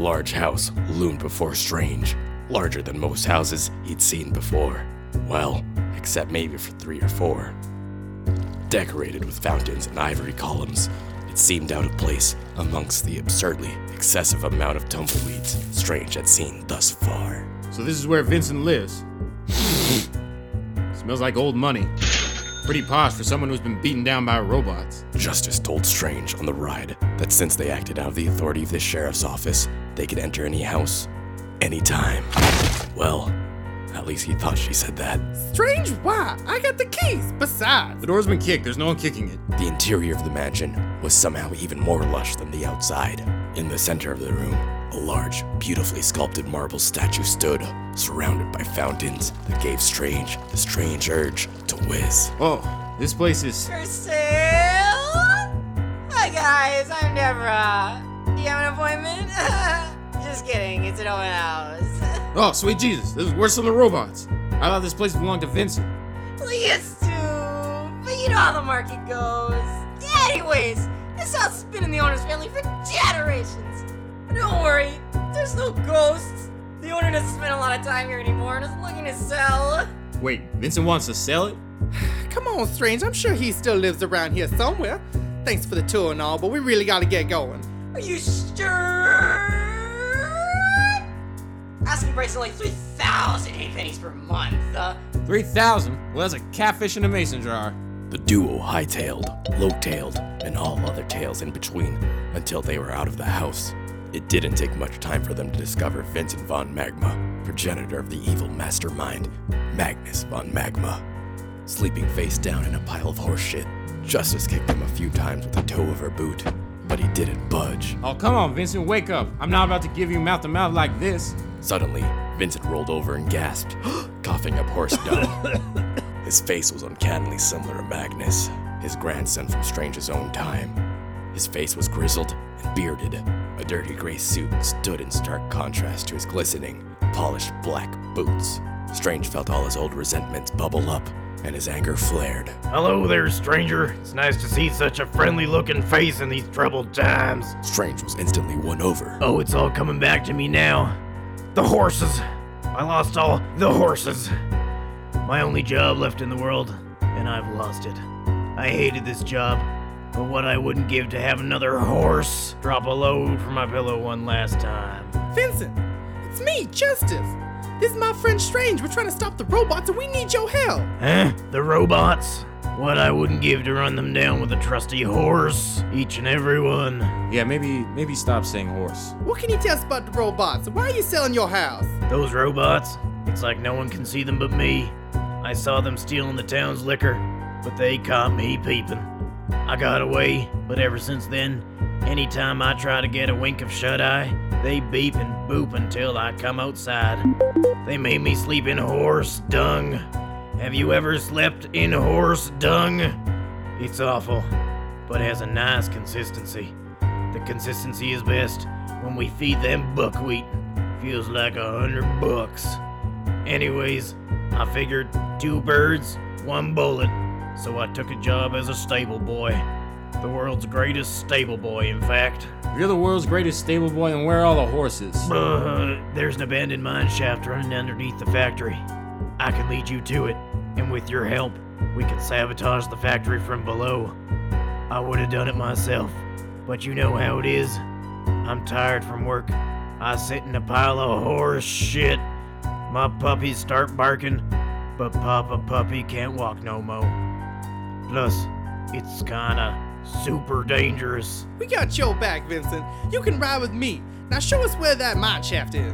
large house loomed before Strange, larger than most houses he'd seen before. Well, except maybe for three or four. Decorated with fountains and ivory columns, it seemed out of place amongst the absurdly excessive amount of tumbleweeds Strange had seen thus far. So this is where Vincent lives. Smells like old money. Pretty posh for someone who's been beaten down by robots. Justice told Strange on the ride that since they acted out of the authority of the sheriff's office, they could enter any house, anytime. Well, at least he thought she said that. Strange, why? I got the keys. Besides, The door's been kicked, there's no one kicking it. The interior of the mansion was somehow even more lush than the outside. In the center of the room, a large, beautifully sculpted marble statue stood, surrounded by fountains that gave Strange the strange urge to whiz. Oh, this place is. For sale? Hi guys, I'm Deborah. Do you have an appointment? Just kidding, it's an open house. Oh, sweet Jesus, this is worse than the robots. I thought this place belonged to Vincent. We used to, but you know how the market goes. Anyways, this house has been in the owner's family for generations. But don't worry, there's no ghosts. The owner doesn't spend a lot of time here anymore and is looking to sell. Wait, Vincent wants to sell it? come on, Strange. I'm sure he still lives around here somewhere. Thanks for the tour and all, but we really gotta get going. Are you sure? Asking price of like 3,000 eight pennies per month. Uh, 3,000? Well, that's a catfish in a mason jar. The duo high-tailed, low-tailed, and all other tails in between until they were out of the house. It didn't take much time for them to discover Vincent von Magma, progenitor of the evil mastermind, Magnus von Magma. Sleeping face down in a pile of horseshit, Justice kicked him a few times with the toe of her boot, but he didn't budge. Oh, come on, Vincent, wake up. I'm not about to give you mouth to mouth like this. Suddenly, Vincent rolled over and gasped, coughing up horse dung. His face was uncannily similar to Magnus, his grandson from Strange's own time. His face was grizzled and bearded. A dirty gray suit stood in stark contrast to his glistening, polished black boots. Strange felt all his old resentments bubble up, and his anger flared. Hello there, stranger. It's nice to see such a friendly looking face in these troubled times. Strange was instantly won over. Oh, it's all coming back to me now. The horses. I lost all the horses. My only job left in the world, and I've lost it. I hated this job, but what I wouldn't give to have another horse drop a load from my pillow one last time. Vincent, it's me, Justice. This is my friend Strange. We're trying to stop the robots and we need your help. Huh? The robots? What I wouldn't give to run them down with a trusty horse. Each and every one. Yeah, maybe maybe stop saying horse. What can you tell us about the robots? Why are you selling your house? Those robots, it's like no one can see them but me. I saw them stealing the town's liquor, but they caught me peeping. I got away, but ever since then, anytime I try to get a wink of shut eye, they beep and boop until I come outside. They made me sleep in horse dung. Have you ever slept in horse dung? It's awful, but has a nice consistency. The consistency is best when we feed them buckwheat. Feels like a hundred bucks. Anyways, I figured two birds, one bullet, so I took a job as a stable boy. World's greatest stable boy, in fact. You're the world's greatest stable boy, then where are all the horses? Uh, there's an abandoned mine shaft running underneath the factory. I can lead you to it, and with your help, we can sabotage the factory from below. I would have done it myself, but you know how it is. I'm tired from work. I sit in a pile of horse shit. My puppies start barking, but Papa Puppy can't walk no more. Plus, it's kinda super dangerous. We got your back, Vincent. You can ride with me. Now show us where that mine shaft is.